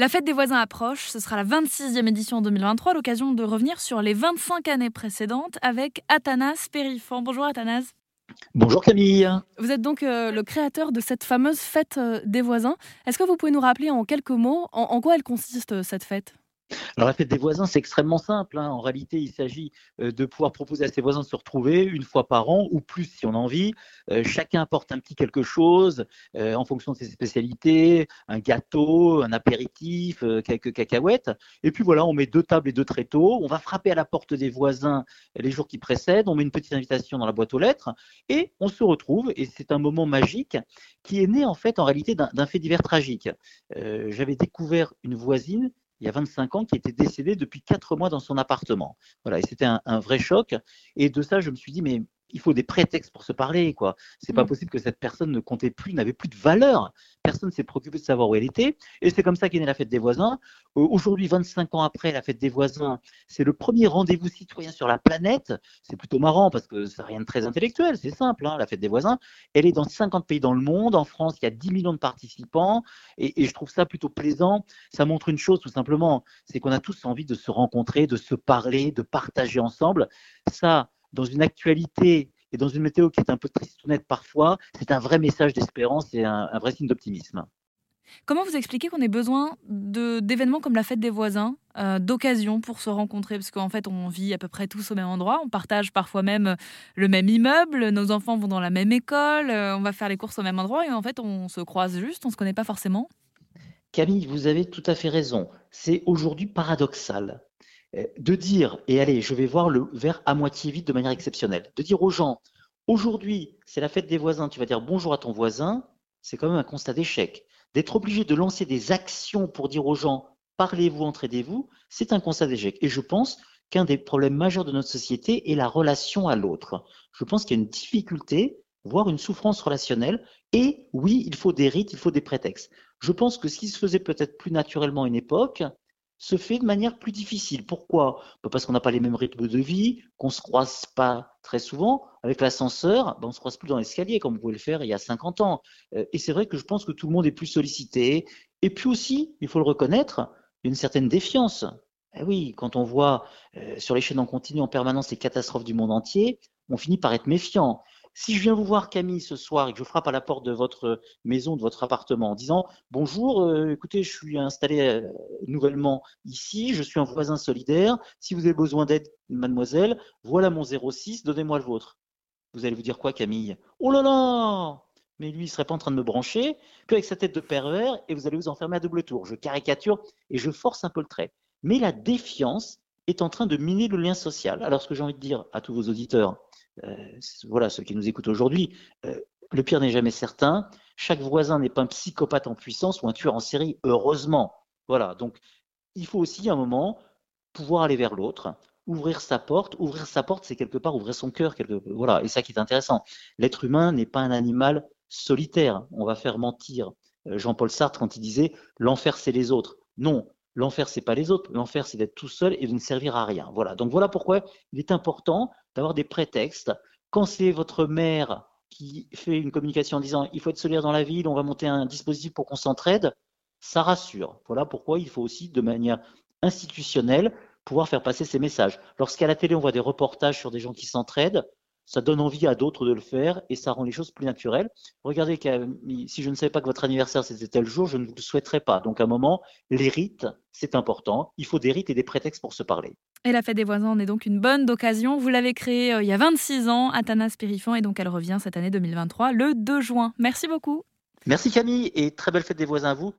La fête des voisins approche, ce sera la 26e édition en 2023, l'occasion de revenir sur les 25 années précédentes avec Athanas Périfan. Bonjour Athanas. Bonjour Camille. Vous êtes donc euh, le créateur de cette fameuse fête euh, des voisins. Est-ce que vous pouvez nous rappeler en quelques mots en quoi elle consiste euh, cette fête? Alors la fête des voisins, c'est extrêmement simple. Hein. En réalité, il s'agit euh, de pouvoir proposer à ses voisins de se retrouver une fois par an ou plus si on a envie. Euh, chacun apporte un petit quelque chose euh, en fonction de ses spécialités, un gâteau, un apéritif, quelques cacahuètes. Et puis voilà, on met deux tables et deux tréteaux. On va frapper à la porte des voisins les jours qui précèdent. On met une petite invitation dans la boîte aux lettres et on se retrouve. Et c'est un moment magique qui est né en fait en réalité d'un fait divers tragique. J'avais découvert une voisine il y a 25 ans, qui était décédée depuis 4 mois dans son appartement. Voilà, et c'était un, vrai choc. Et de ça, je me suis dit, mais il faut des prétextes pour se parler, quoi. C'est pas mm. possible que cette personne ne comptait plus, n'avait plus de valeur. Personne s'est préoccupé de savoir où elle était. Et c'est comme ça qu'est née la fête des voisins. Euh, aujourd'hui, 25 ans après la fête des voisins, c'est le premier rendez-vous citoyen sur la planète. C'est plutôt marrant parce que n'a rien de très intellectuel. C'est simple, hein, la fête des voisins. Elle est dans 50 pays dans le monde. En France, il y a 10 millions de participants. Et, et je trouve ça plutôt plaisant. Ça montre une chose, tout simplement. C'est qu'on a tous envie de se rencontrer, de se parler, de partager ensemble. Ça, dans une actualité et dans une météo qui est un peu triste ou nette parfois, c'est un vrai message d'espérance et un, vrai signe d'optimisme. Comment vous expliquez qu'on ait besoin d'événements comme la fête des voisins, euh, d'occasions pour se rencontrer? Parce qu'en fait, on vit à peu près tous au même endroit, on partage parfois même le même immeuble, nos enfants vont dans la même école, euh, on va faire les courses au même endroit et en fait, on se croise juste, on ne se connaît pas forcément. Camille, vous avez tout à fait raison. C'est aujourd'hui paradoxal. Euh, de dire, et allez, je vais voir le verre à moitié vide de manière exceptionnelle, de dire aux gens, aujourd'hui, c'est la fête des voisins, tu vas dire bonjour à ton voisin, c'est quand même un constat d'échec. D'être obligé de lancer des actions pour dire aux gens, parlez-vous, entraidez-vous, c'est un constat d'échec. Et je pense qu'un des problèmes majeurs de notre société est la relation à l'autre. Je pense qu'il y a une difficulté, voire une souffrance relationnelle. Et oui, il faut des rites, il faut des prétextes. Je pense que ce qui se faisait peut-être plus naturellement à une époque, se fait de manière plus difficile. Pourquoi? Bah, Parce qu'on n'a pas les mêmes rythmes de vie, qu'on ne se croise pas très souvent. Avec l'ascenseur, bah, on ne se croise plus dans l'escalier comme vous pouvez le faire il y a 50 ans. Euh, et c'est vrai que je pense que tout le monde est plus sollicité. Et puis aussi, il faut le reconnaître, il y a une certaine défiance. Eh oui, quand on voit euh, sur les chaînes en continu en permanence les catastrophes du monde entier, on finit par être méfiant. Si je viens vous voir, Camille, ce soir et que je frappe à la porte de votre maison, de votre appartement, en disant Bonjour, euh, écoutez, je suis installé euh, nouvellement ici, je suis un voisin solidaire. Si vous avez besoin d'aide, mademoiselle, voilà mon 06, donnez-moi le vôtre. Vous allez vous dire quoi, Camille Oh là là mais lui, il serait pas en train de me brancher, puis avec sa tête de pervers, et vous allez vous enfermer à double tour. Je caricature et je force un peu le trait. Mais la défiance est en train de miner le lien social. Alors, ce que j'ai envie de dire à tous vos auditeurs, voilà, ceux qui nous écoutent aujourd'hui, euh, le pire n'est jamais certain. Chaque voisin n'est pas un psychopathe en puissance ou un tueur en série, heureusement. Voilà, donc il faut aussi à un moment pouvoir aller vers l'autre, ouvrir sa porte. Ouvrir sa porte, c'est quelque part ouvrir son cœur. Quelque... Voilà, et ça qui est intéressant. L'être humain n'est pas un animal solitaire. On va faire mentir euh, Jean-Paul Sartre quand il disait l'enfer c'est les autres. Non, l'enfer c'est pas les autres. L'enfer c'est d'être tout seul et de ne servir à rien. Voilà. Donc voilà pourquoi il est important d'avoir des prétextes. Quand c'est votre mère qui fait une communication en disant il faut être solidaire dans la ville, on va monter un dispositif pour qu'on s'entraide, ça rassure. Voilà pourquoi il faut aussi, de manière institutionnelle, pouvoir faire passer ces messages. Lorsqu'à la télé, on voit des reportages sur des gens qui s'entraident, ça donne envie à d'autres de le faire et ça rend les choses plus naturelles. Regardez, si je ne savais pas que votre anniversaire c'était tel jour, je ne vous le souhaiterais pas. Donc à un moment, les rites, c'est important. Il faut des rites et des prétextes pour se parler. Et la fête des voisins en est donc une bonne occasion. Vous l'avez créée euh, il y a 26 ans, Athanas Périfan, et donc elle revient cette année 2023, le 2 juin. Merci beaucoup. Merci Camille et très belle fête des voisins à vous.